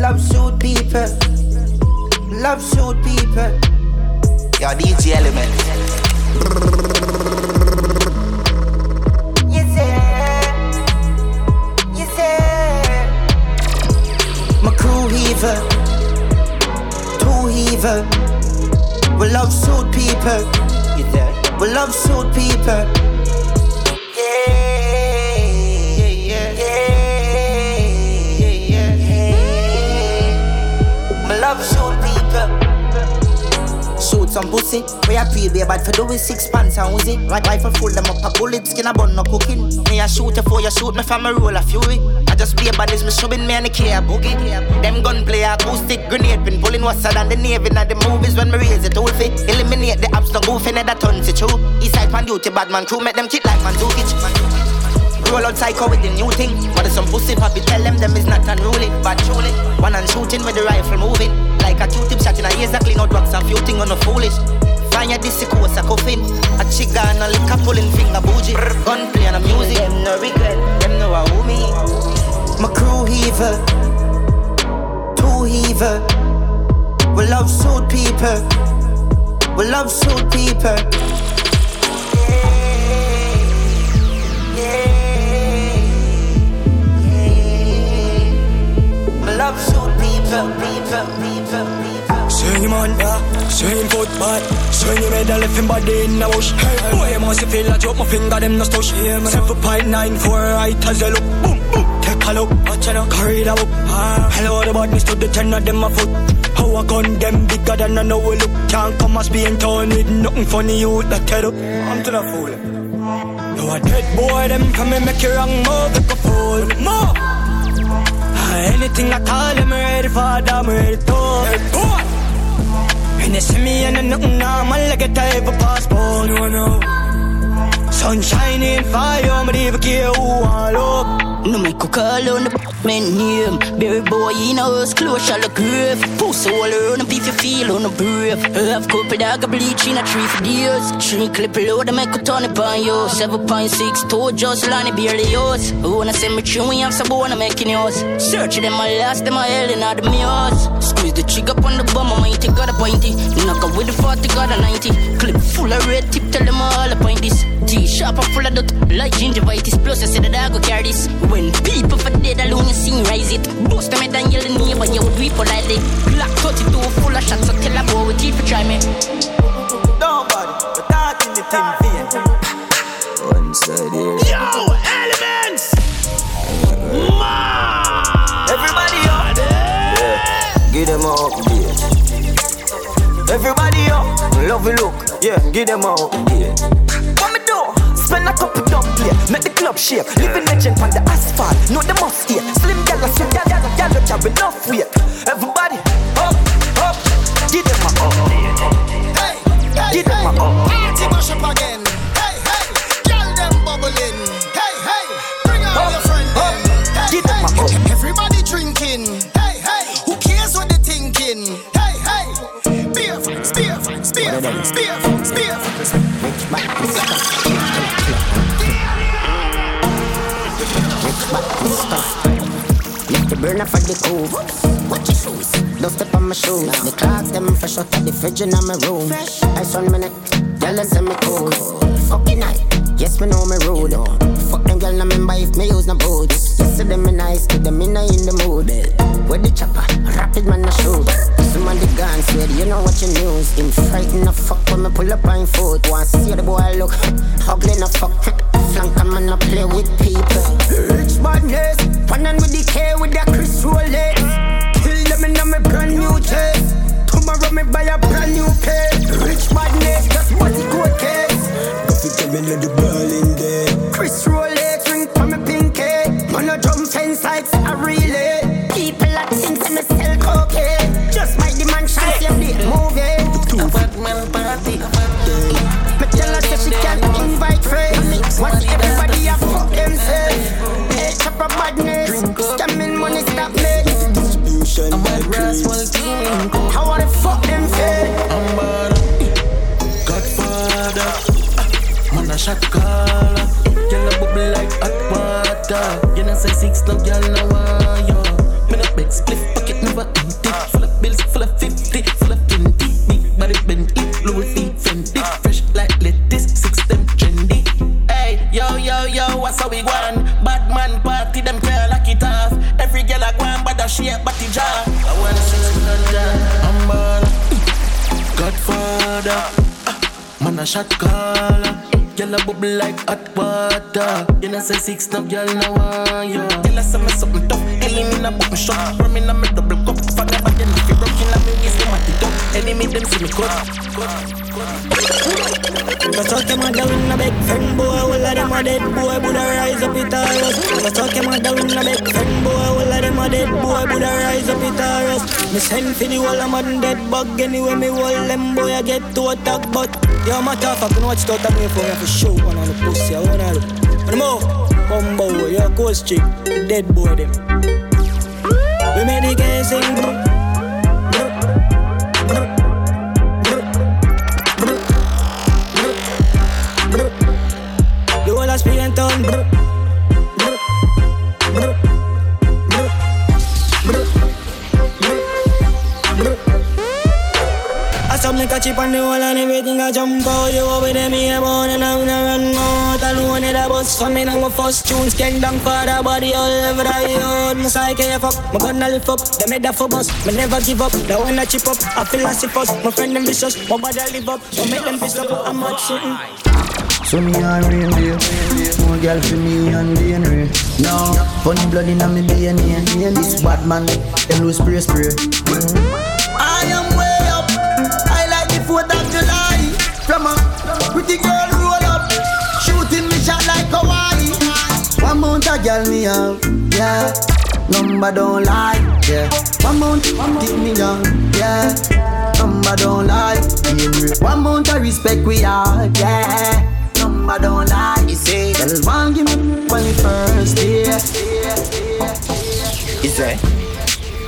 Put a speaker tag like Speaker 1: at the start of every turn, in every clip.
Speaker 1: Love shoot eh. people. Love shoot eh. people.
Speaker 2: Yo, DJ Element.
Speaker 1: Yes, sir. Yes, sir. My crew heaver. Eh. Heaver. We love shoot people. We love shoot people. Some pussy. We a pay be bad for do with six pants and Uzi. Right rifle full them up a bullet skin a bun no cooking. Me a shoot for you shoot me from a roll of fury. I just be a bad is me shoving me and the care boogie. Them gunplay acoustic grenade pin pulling what's than the navy now the movies when me raise it all fit. Eliminate the apps no goofy never turn it true. East side pan duty bad man crew make them kick like man Zukic. Roll out psycho with the new thing. But some pussy poppy tell them them is not unruly. But truly, one and shooting with the rifle moving. Like a Q-tip shot in a ears, a clean out rocks and few thing on the foolish. Find your DC course a coffin. A chica and a liquor pulling finger bougie. Gunplay and a music. Them no regret, them no a who me. My crew heaver. Two heaver. We love suit people. We love suit people. love people, people, people.
Speaker 3: Same man, yeah, same football. Same medal left him body in the bush. Hey, boy, you must feel I drop my finger, them no stush. Yeah, Seven point nine four right as you look. Boom, boom. Take a look, watch out, carry the book. Ah, hello, the badness to the ten of them a foot. How I gun them bigger than I know we look. Can't come as being torn with nothing funny, you that head up. I'm to the fool. No, a dead boy, them come and make you wrong move, like a fool. More. Anything I call him, ready for them, ready to go. And they see me and nothing normal, like a type of passport, you know. Sunshine and fire, I'm never care who I love. No make a call the man name. Berry boy in a house, close shall look grave. Pussy all around if you feel on the brave. Have couple dog bleach in a tree for years. Tree clip load, I make a ton upon you. 7.6 two just line barely yours. Wanna send me we have some wanna making yours. Search them, my last, them, my hell, and all the mirrors. Squeeze the trigger on the bum, I might got a pointy. Knock out with the 40, got a 90. Clip full of red tip, tell them all the point this. T-shop full of dot, like gingivitis. Plus, I said that I go carry this. When people for dead alone, you sing rise it. Bust them and yell the name, but you would do it politely. Black 32 full of shots, so tell a boy with teeth try me.
Speaker 1: Nobody, but that in the team vein.
Speaker 3: One side here.
Speaker 4: Yo, Elementz! Man!
Speaker 1: Everybody up.
Speaker 3: Yeah. Give them up, yeah.
Speaker 1: Everybody up.
Speaker 3: Love you look, yeah. Give them up, yeah.
Speaker 1: Spend a couple dumb play, make the club shake. Living legend on the asphalt, know the must here. Slim gal, slim gal, gal, gal, gal, carry enough weight. Everybody, up,
Speaker 5: for the cool. What your shoes? Don't step on my shoes. The clocks them fresh out of the fridge in my room. Ice one minute, girl them send me cool. Fucking night, yes me know me rude. Fuck them girl, I remember if me use no boots. Yes, them me nice, get them in in the mood. Where the chopper, rapid man I shoot. Some of the guns said, you know what you news. In frightened the fuck when me pull up on foot. Want see the boy look, ugly no fuck. Flank a man I play with people.
Speaker 3: Shot caller. Girl a bubble like hot water. You know say six no girl no want you. Tell us some something tough. Ellie me na book me shot. Rum in a me double cup. Fuck never then if you broke in a me waist them at the top. Enemy them see me cut.
Speaker 6: Just talk your mother in a big friend boy, all of them a dead boy, Buddha rise up it us. Just talk your mother in a big friend boy, all of them a dead boy, Buddha rise up it us. Me send for the whole of man dead bug anyway, me hold them boy I get to attack, but yo my tough, I can watch out me for me for show one on the pussy, I wanna look. And more, combo, yo ghost chick, dead boy them. We made the game sing, bro. The whole of speed I a chip on the wall and everything I jump out You over there, me a born and I'm gonna run out Alone in the bus, for me now my first tunes Gang down for the body all over the yard My psyche a fuck, my gun a lift up They made that for bus, me never give up. They wanna chip up, I feel like it first. My friend them vicious, my body live up. So make them piss up, I'm not sitting
Speaker 7: So me a reindeer More girl for me and DNA No, funny blood in a me DNA This bad man, them lose spray spray
Speaker 4: girl me
Speaker 7: have, yeah Number don't lie, yeah One mount, keep me young, yeah Number don't lie, yeah. One mount of respect we have, yeah Number don't lie, you say Girl, one give me when we first, yeah
Speaker 1: Is it?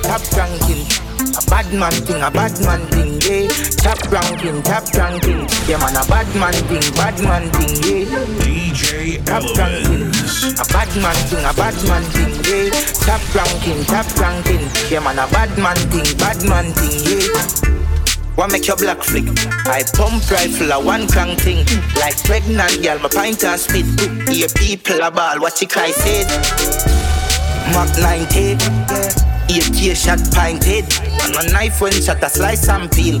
Speaker 1: Top ranking. A bad man thing, a bad man thing, yeah. Top ranking, top ranking. Yeah, man, a bad man thing, bad man thing, yeah.
Speaker 8: DJ
Speaker 1: Top ranking. A bad man thing, a bad man thing, yeah. Top ranking, top ranking. Yeah, man, a bad man thing, bad man thing, yeah. What make your black flick? I pump rifle a one crank thing. Like pregnant girl, my pint and spit. Hear people a ball, what you cry said. Mark 90, AK shot pinted. And a knife when shot a slice and peel.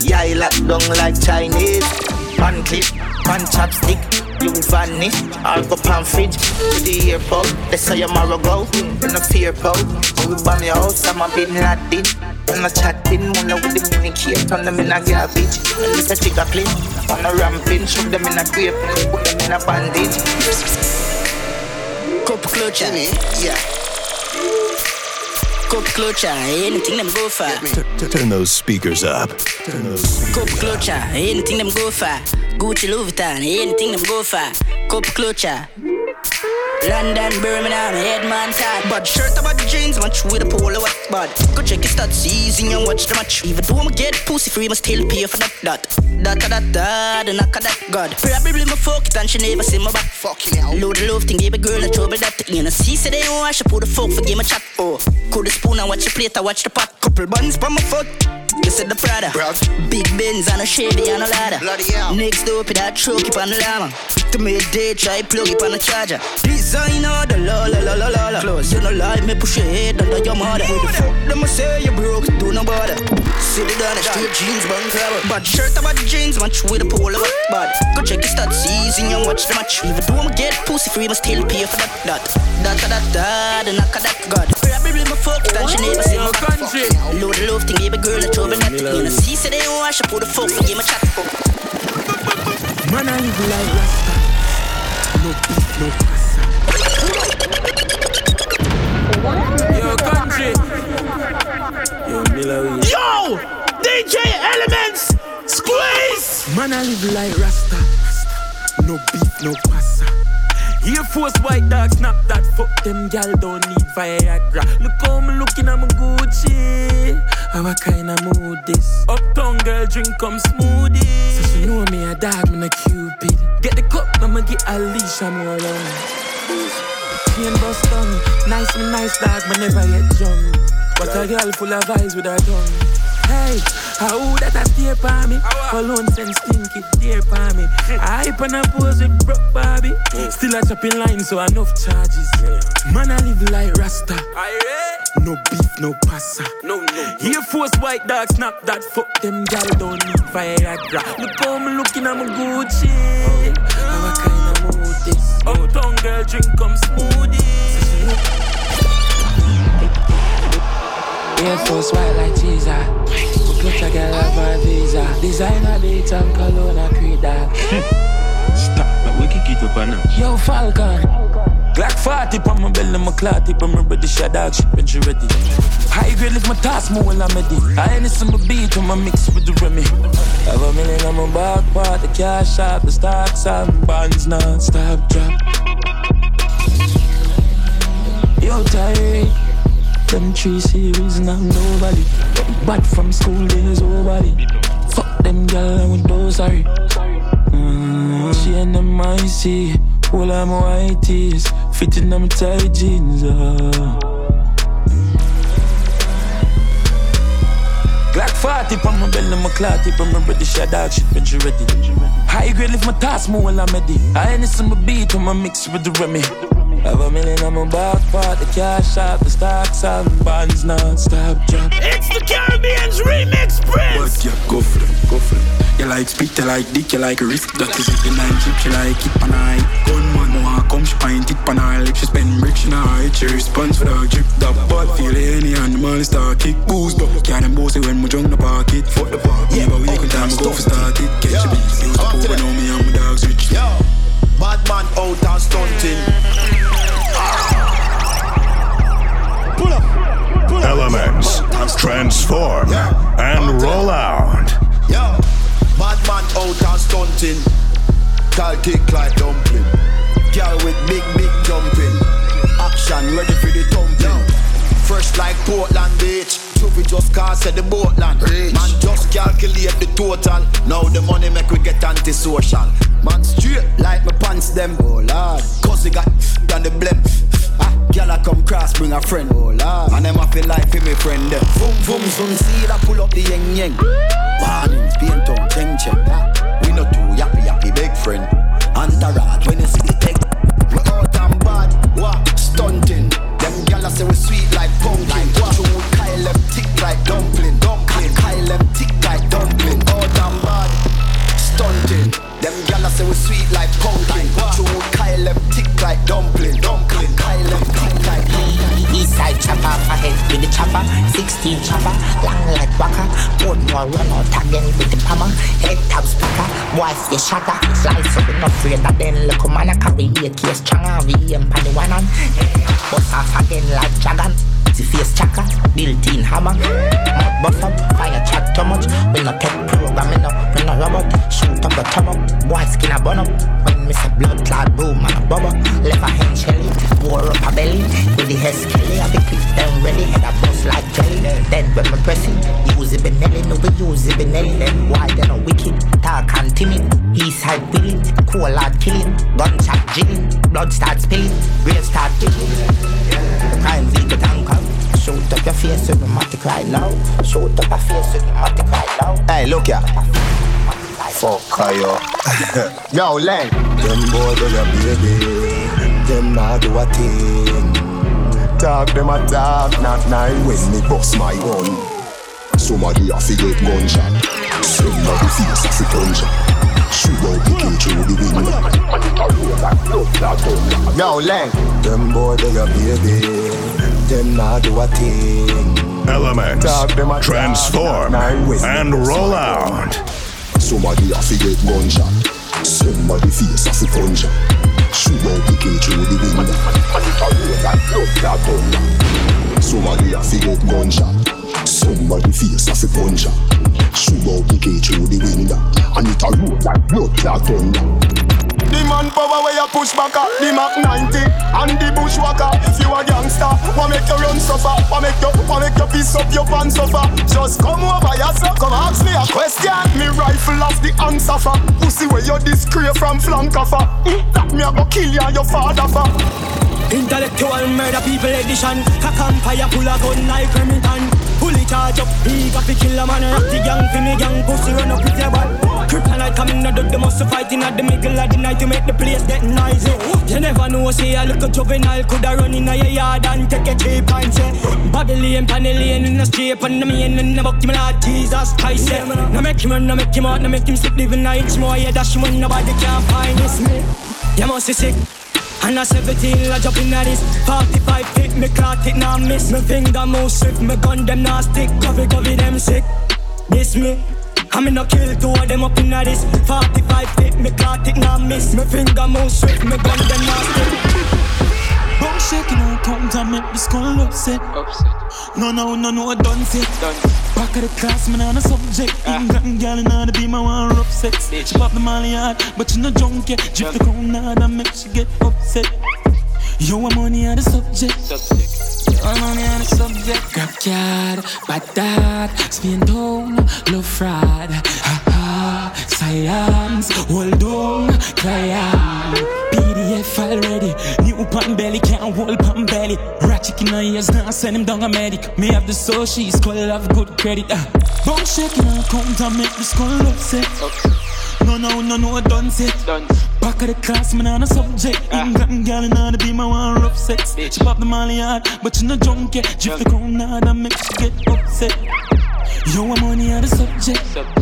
Speaker 1: Yeah, I lock down like Chinese. Pan clip, pan chopstick. You vanish, I'll go pan fridge to the airport. They say you're go, in a fear pole. We bomb your house, I'm a bin Laden. I'm a chatting, wanna with the mini key, turn them in a garbage. And it's a trigger clean, on a ramping, shoot them in a grape, put them in a bandage.
Speaker 6: Cup clutcher, eh?
Speaker 4: Yeah.
Speaker 6: Cup clutcher, anything them go for.
Speaker 8: Turn those speakers up. Turn those
Speaker 6: Cup clutcher, anything them go for. Gucci Louis Vuitton, anything them go for. Cup clutcher. London, Birmingham, Headman Todd. Bad shirt about the jeans, match with a polo what bad. Go check your stats, easy and watch the match. Even though I'ma get pussy free, must still pay for that. That, that, that, that, the knock of that. God, probably my fuck it and she never see my back.
Speaker 4: Fucking hell.
Speaker 6: Load the love thing, give a girl a trouble that. You know, see, say they don't wash, I put the fuck for game a chat. Oh, cool the spoon and watch the plate, I watch the pot. Couple buns by my foot. You said the Prada.
Speaker 4: Bruv.
Speaker 6: Big Benz and a Chevy and a ladder.
Speaker 4: Bloody hell.
Speaker 6: Next up, that truck up on the llama. To me day, try plug it on the charger. Designer, the la la la la la la. Close, you know like me push your head under your mother. Who the fuck them say you broke? Do no bother. See the down the straight jeans, bun cover. Bad shirt about the jeans, match with a polo bad. Go check your stats, easy and watch the match. Even though I'ma get pussy free, must still pay for that. That, that, that, that, that, the knock of that. God, probably my fuck it and she never see my back. Load the love thing, give a girl a trouble that. You know, see, say they wash, I put the fuck for game a chat.
Speaker 3: Man, I live like Rasta. No beef, no pasta. Yo, country. Yo, Miller,
Speaker 9: Yo! DJ Elementz! Squeeze!
Speaker 3: Man, I live like Rasta. No beef, no pasta.
Speaker 10: Air Force white dog snap that fuck them gal don't need Viagra. Look how me looking at my Gucci. How kind of mood this? Uptown girl drink come smoothie. So she know me a dog, me a cupid. Get the cup, I'ma get a leash, I'm more around. Chain bust down, nice me nice dog, me never get drunk. But a girl full of eyes with her tongue. Hey, how that a stay for me? Uh? Alone send stinky dear for me. I and a pose with broke Barbie. Still a chopping line, so enough charges. Man, I live like Rasta. No beef, no pasta. No, no. Air Force white dog snap that fuck them gal don't need Viagra. Look how me looking at my Gucci. Oh. How kind of mood this? Uptown girl drink come smoothie. Air Force white like Jesus. Put a girl have a visa. Designer beat and cologne a creed that.
Speaker 11: Stop, but we can get up on now.
Speaker 10: Yo, Falcon. Glock 40 on my belly, my clot tip, I'm ready, shot dog shit when she ready. High grade lift my task more while I'm ready. I ain't some beat when I mix with the Remy. Have a million on my back part, the cash out, the stocks and bonds non-stop drop. Yo, Tyree. Them three series now nobody. Bad from school days, nobody. Fuck them gal and with those sorry. Mm, she and them I see. All my white tees, fitting them tight jeans. Uh. Glock 40 on my belly, my clot tip, I'm ready, shot dog shit when ready. High grade lift my task more while I'm ready. I ain't some beat when I mix with the Remy. Have a million on my back part, the cash out, the stocks out, bonds non-stop drop.
Speaker 12: It's the Caribbean's Remix Prince.
Speaker 13: But yeah, go for them, go for them. You like spit, you like dick, you like risk. That is it, the nine chip, you like it pan eye. Gunman want come, she pint it pan her lip. She spend rich in her She response for the drip. That bad feel any animal star kick boost up. Can't them bossy when we jump the pocket. Fuck the park, yeah, but we can time go for start it. Catch a beat, use the power, know me and my dogs rich.
Speaker 14: Yo, bad man out and stunting.
Speaker 8: Pull up, pull up. Elementz transform and roll out.
Speaker 14: Yo, bad man out and stunting. Tall kick like dumpling. Girl with big, big jumping. Action ready for the thumping. Fresh like Portland Beach. Truth we just cast at the boat land. Man just calculate the total. Now the money make we get antisocial. Man straight like my pants them. Oh lord. Cause he got done the blem. Ah, girl I come cross bring a friend. Oh lord. And them I feel like me friend them. Boom boom soon see that pull up the yeng yeng. Warnings paint on cheng cheng. We not too yappy yappy big friend. Antarat when you pumpkin. You Kyle them tick like dumpling. Dumpling. Kyle tick like dumpling.
Speaker 15: Eastside chopper, ahead with the chopper 16 chopper, long like waka One more run out again with the hammer Head top speaker, boy stay shatter Slice up enough that then look man I carry AK stronger VM pan the one on Bust off again like dragon the face chaka, built-in hammer. Mouth buffer, fire chat too much. We no take programming up, we no robot. Shoot up the top up, boy skin a bun up. When me say blood clot boom and a bubble. Left a hand shelly, wore up a belly. With the head skelly, I be click them ready Head a bust like jelly. Then when me press it, use it Benelli No we use it Benelli Then why they no wicked, dark and timid East side willing, cool hard killing Gunshot jigging, blood start spilling Grave start digging Crime we get anchored Shoot up your face with me matic right now. Shoot up your face with me matic right now.
Speaker 14: Hey, look ya. Fuck yo. Yo, Len.
Speaker 16: Them boy do your baby. Them not do a thing. Talk them a talk, not nice. When me bust my gun, somebody a fi get gunshot. Somebody face a fi gunshot. Shoot out the cage through the window.
Speaker 14: Yo, Len.
Speaker 16: Them boy do your baby. Them not do a thing.
Speaker 8: Elementz
Speaker 16: Talk them a talk,
Speaker 8: transform and roll out.
Speaker 16: Somebody a fi get gunshot. Somebody face a fi gunshot. Shoot out the cage through the window. Somebody a fi get gunshot. Somebody face a fi gunshot. Shoot out the cage through the window. And it a roll like blood clot thunder.
Speaker 17: The manpower where you push back at the Mac 90 and the bushwhacker. If you a gangster, what make you run suffer? What make you, what make you piece up your pants suffer? Just come over yourself, come ask me a question. Me rifle off the answer for. Pussy where you discreet from flank offer. Mm, that me a go kill and your father for.
Speaker 3: Intellectual murder people edition. Cock and fire pull a gun like Remington. Fully charge up, he got kill a man. Rock the gang, fi me gang, pussy run up with your ball. Kryptonite coming out of the muscle fighting at the middle of the night to make the place get noisy. You never know, say a little juvenile coulda run in your yard and take a cheap and say Babylon, Panellian in the street and the main and the buck him like Jesus Christ. Yeah. Now make him run, now make him out, now make him sleep living nights more. Yeah, dash when nobody can find this me. You must be sick. And a 17, I jump in at this 45 feet, me caught it, now miss. Me finger move swift, me gun them now stick. Cover, cover them sick. This me. I'm in a kill two of them up in at this 45 feet, me caught it, now miss. Me finger move swift, me gun them now stick
Speaker 10: make the skull upset. upset. No, no, no, no, I done set. Done. Back of the class, man, on a subject. Ah. England gal in the beam, I want rough sex. She pop the molly hard, but you no junkie. Drip the crown hard and make she get upset. Yo, I'm money on the subject. Subject. I'm money on the subject. Grab card, bad dad, spin down, love fraud. Ha ha, science, hold on, client. PDF file ready. New pan belly, can't hold pan belly. Ratchet in her ears, now send him down a medic. Me have the soul, she's called have good credit. Uh. Bone shaking her count and make the skull upset. No, no, no, no, done set. Done. Back of the class, man, on a subject. Ah. England gal in the beam, I want rough sex. Bitch. She pop the molly hard, but you no junkie. Drift the crown hard and make she get upset. Yo, I'm money on the subject. subject.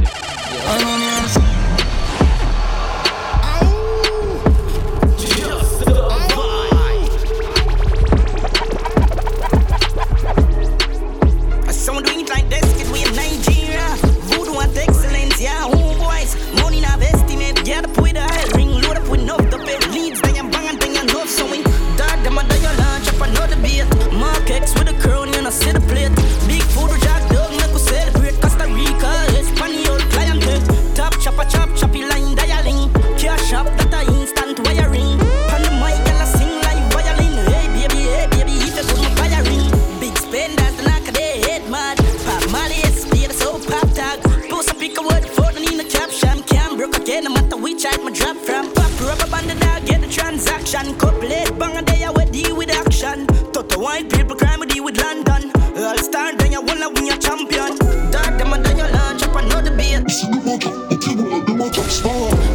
Speaker 6: White people crime, we deal with London. All star, then you wanna win your champion. Dark them and then you launch up another beat.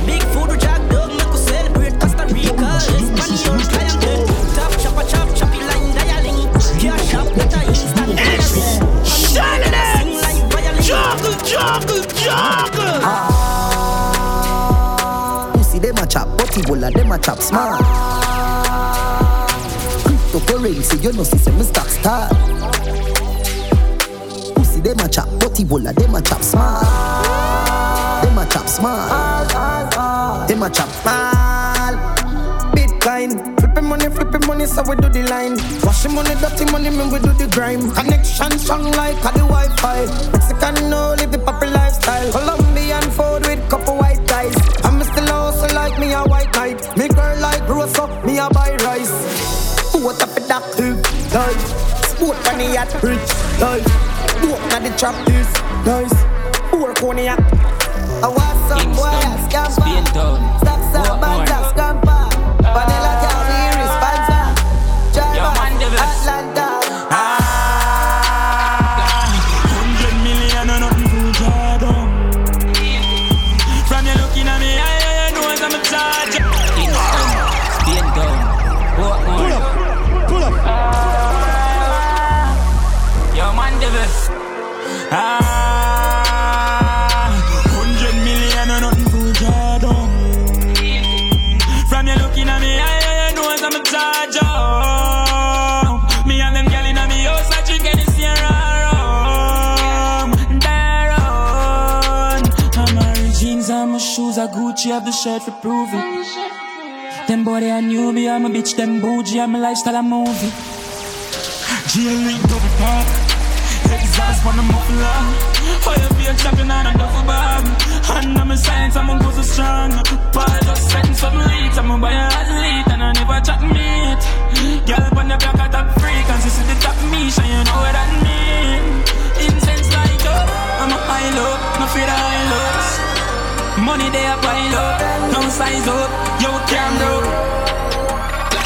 Speaker 6: Big food, jack dog, make us celebrate Costa Rica. Espanol, client. Top chopper, chop, choppy line, dialing. Cash up, that a instant wiring.
Speaker 9: Shining Juggle, juggle, juggle. Ah.
Speaker 4: You see them a chop, but Ebola them a chop smart. Cryptocurrency, you know see some stock star. Pussy them a chop, but Ebola them a chop smart. Them a chop smart. Them a chop smart. Bitcoin, flipping money, flipping money, so we do the line. Washing money, dirty money, man, we do the grime. Connection strong like a the Wi-Fi. Mexican no live the proper lifestyle. Colombian food with couple white ties. I'm still also like me a white knight. Me girl like rose me a buy rice. What up that hook, life. Sport on the yacht, rich, life. Walk on the trap, this, nice. Work on the yacht. I want some boy, I scamper. Stop, stop, man, scamper.
Speaker 10: Gucci have the shirt to prove it. Them boy they a newbie, I'm a bitch, them bougie, I'm a lifestyle, a movie. Jail double park, exhaust when I'm muffler. Fire be a champion and a duffel bag. And I'm a science, I'm a go so strong. Pile up seconds for me leads, I'm a buy a athlete and I never chat meat. Girl on the block, I top freak, and she see the top me, so you know what I mean. Intense like up, I'm a high low, no fear I lose. Money they are pile up, no size up, yo can bro.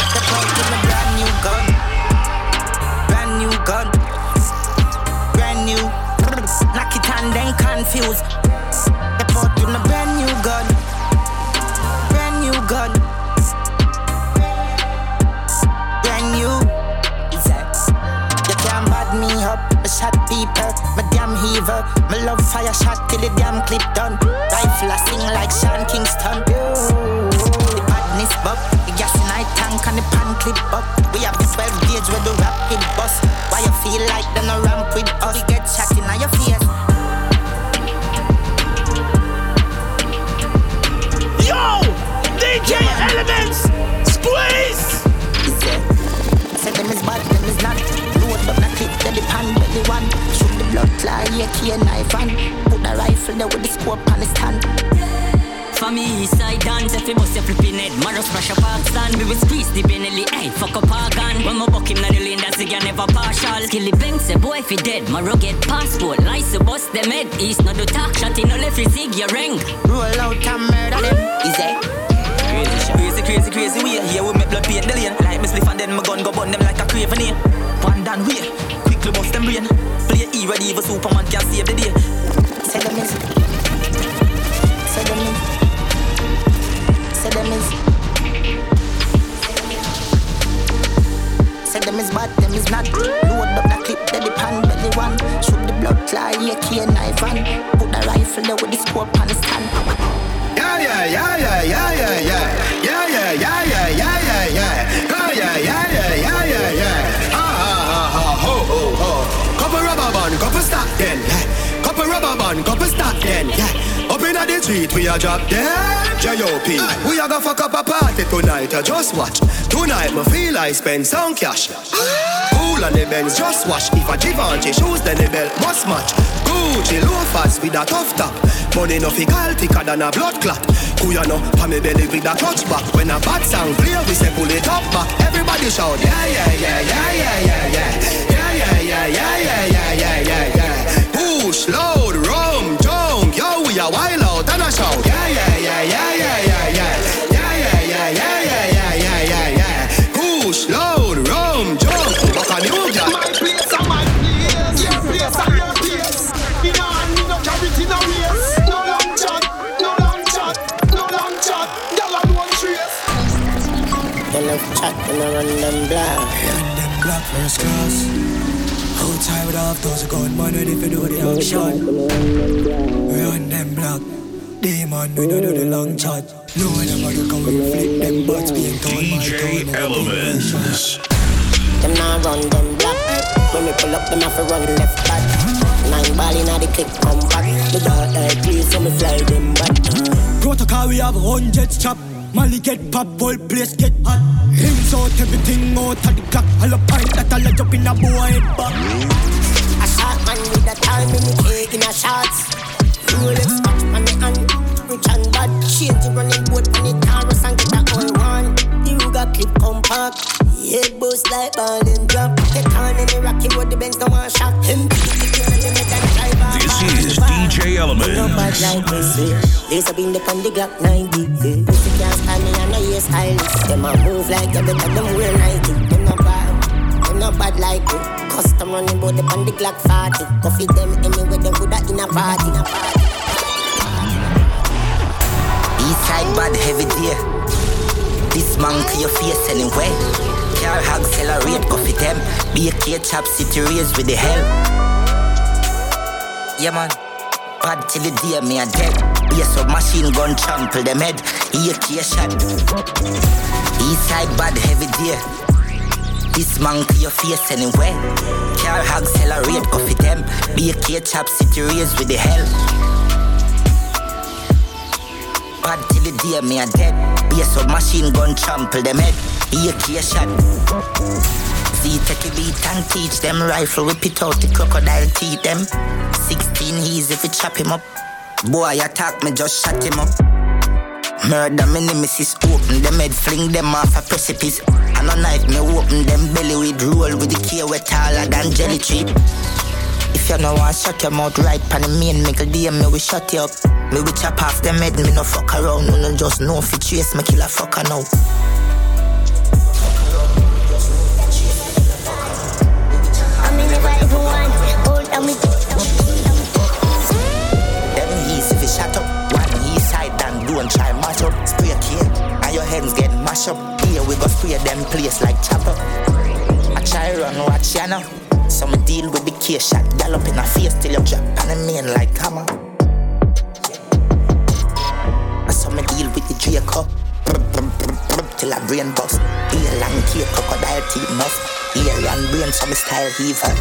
Speaker 15: Step out with a brand new gun, brand new gun, brand new. Knock it and then confused. Step out with a brand fire shot till the damn clip done. Rifle I sing like Sean Kingston. The badness buck, the gas in I tank and the pan clip up. We have the 12 gauge where the fly, and knife on. Put the rifle there with the scope on the stand.
Speaker 18: For me, east side dance, if you bust your flipping head Maros crash a park stand, we will squeeze the Benelli Hey, fuck up our gun When my buck him na the lane, that's again never partial Skilly bang, say boy if he dead Maro get passport, license bust them head East no do talk, shot in no left, you zig your ring
Speaker 15: Roll out and murder them, is it?
Speaker 2: Crazy, crazy, crazy way. Here we make blood paint the lane. Like me spliff and then my gun go burn them like a craven here. One down way, quickly bust them brain. Play E ready, even Superman can save the day.
Speaker 15: Say them is. Say them is. Say them is. Say them is bad, them is not. Load up the clip, then the pan belly one. Shoot the blood fly, yeah, key and. Put the rifle there with the scope on the stand.
Speaker 19: Yeah, yeah, yeah, yeah, yeah, yeah, yeah. Yeah, yeah, yeah, yeah, yeah, yeah, yeah. Oh, yeah, yeah, yeah, yeah, yeah, band, couple stack then, yeah. Couple rubber band, couple stack then, yeah. Up inna the street, we a drop dead. J.O.P. We a go fuck up a party tonight, uh, just watch. Tonight, me feel I spend some cash. Cool on the Benz, just watch. If a Givenchy shoes, then the belt must match. Gucci loafers with a tough top. Money no fi call thicker than a blood clot. Kuya no, pa me belly with a clutch back. When a bad sound play, we say pull it up back. Everybody shout, yeah, yeah, yeah, yeah. Yeah, yeah, yeah, yeah, yeah, yeah, yeah, yeah, yeah. Push, load, rum, junk, yo, we a wild out and a shout. Yeah, yeah, yeah, yeah, yeah, yeah, yeah. Yeah, yeah, yeah, yeah, yeah, yeah, yeah, yeah, yeah. Push, load, rum, junk, back on you, girl.
Speaker 4: My place and my place, your place and your place. Me no hand, me no carry it in a waist. No long chat, no long chat, no long chat. Gyal alone trace.
Speaker 5: They love chat and I run them black.
Speaker 3: Run them black first class. Outside with half those gun man ready for do the action. Run them black. Demon, we don't do the long chat. No one ever do come we flip them butts being torn my
Speaker 8: DJ Elementz.
Speaker 5: Them now run them black. When we pull up, them have to run left back. Nine ball inna the clip, come back. The dark like please, so me fly them back.
Speaker 3: Protocol we have hundreds chop. Molly get pop, whole place get hot. Rings out, everything out of the clock. All up pint that all a jump in a boy head back.
Speaker 5: A shot man with a time in the cake in a shots. Rolex watch on the hand, rich and bad. Change the running boat on the Taurus and get a all one. The Ruger clip compact. Head boost like ball and drop. Get on in the rocky road, the Benz no one shot. Him
Speaker 8: This is DJ
Speaker 5: No bad like me sweet. Lace up in the the Glock 90. Yeah. Pussy can't stand me and no ear stylist. Them a move like you better them wear Nike. Them no bad, no bad like me. Custom running the on the Glock 40. Coffee them anywhere them woulda in a party. In a party.
Speaker 15: Eastside bad heavy dear. This man to your face anyway. Car hog accelerate, coffee them. Be a K chop city raise with the hell. Yeah man. Bad till the day me a dead. Be a submachine gun trample them head. Here K shot. Eastside bad heavy dear. This man to your face anyway. Car accelerate, coffee them. Be a K chop city raise with the hell. Bad till the day me a dead. Be a submachine gun trample them head. Here K shot. Z take a beat and teach them rifle whip it out the crocodile teeth them. 16 he's if we chop him up. Boy attack me just shut him up. Murder me nemesis open them head fling them off a precipice. And a knife me open them belly with roll with the K wet taller than jelly tree. If you no want shut your mouth right pan the main make a DM me we shut you up. Me we chop off them head, me no fuck around. No no just know if you chase me kill a fucker now.
Speaker 5: I mean, if I ever want, hold on me.
Speaker 15: Them east if you shut up. One east side and don't try match up. Spray cane and your hands get mashed up. Go spray them place like chopper. I try run watch ya now. Some deal with the case shot. Gallop in a face till you drop on the main like hammer. I saw me deal with the Draco. Till I brain bust. Ear long key, crocodile teeth muff. Ear and brain, so me style heaver.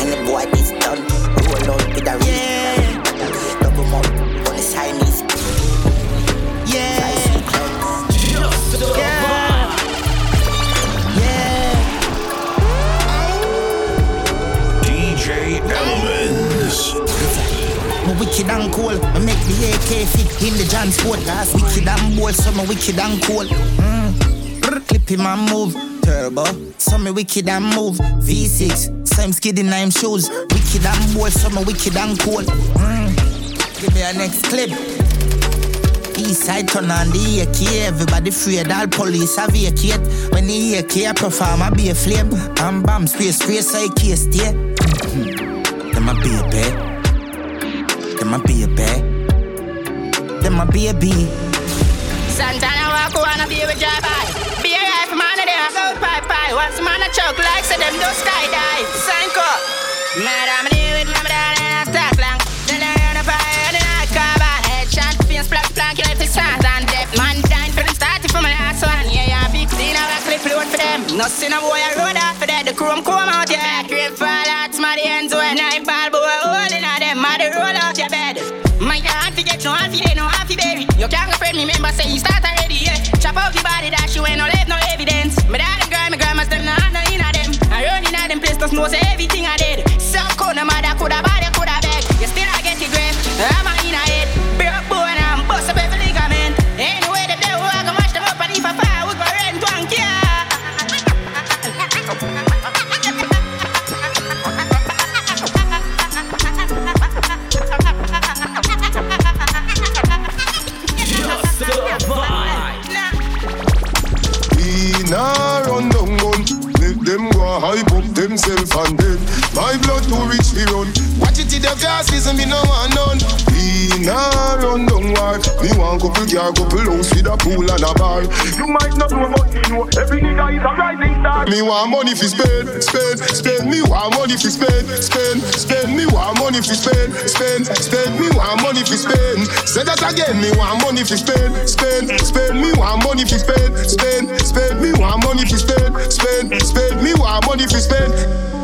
Speaker 15: And the boy is done. Roll out with a yeah. Wicked and cool. Me make the AK fit in the John Sport. That's wicked and bold, so me wicked and cool. Mm. Clip him and move. Turbo. So me wicked and move. V6. Same skiddy nine shoes. Wicked and bold, so me wicked and cool. Mm. Give me a next clip. East side turn on the AK. Everybody afraid all police have vacate. When the AK perform, I be a flame. Bam bam, spray, so I can't stay. Them a baby. Them a baby. Them a baby.
Speaker 20: Santana walk wanna be with by. Be a rifle man and them go pie pie. Once man a choke like so them do skydive. Sanko. Madam deal with my dad and I talk long. Then I run up and I carbon. Headshot, face black plank, you life is stars and depth. Man dying for the start for my last one. Yeah, yeah, big scene, I clip load for them. No sin a boy, I road out for that. The chrome come out, yeah. Great fall out, my the friend say you start already, yeah. Chop out your body, that you ain't no left,
Speaker 16: want money fi spend, spend, spend. Me want money fi spend, spend, spend. Me want money fi spend, spend, spend. Me want money fi spend. Say that again. Me want money fi spend, spend, spend. Me want money fi spend, spend, spend. Me want money fi spend, spend, spend. Me want money fi spend.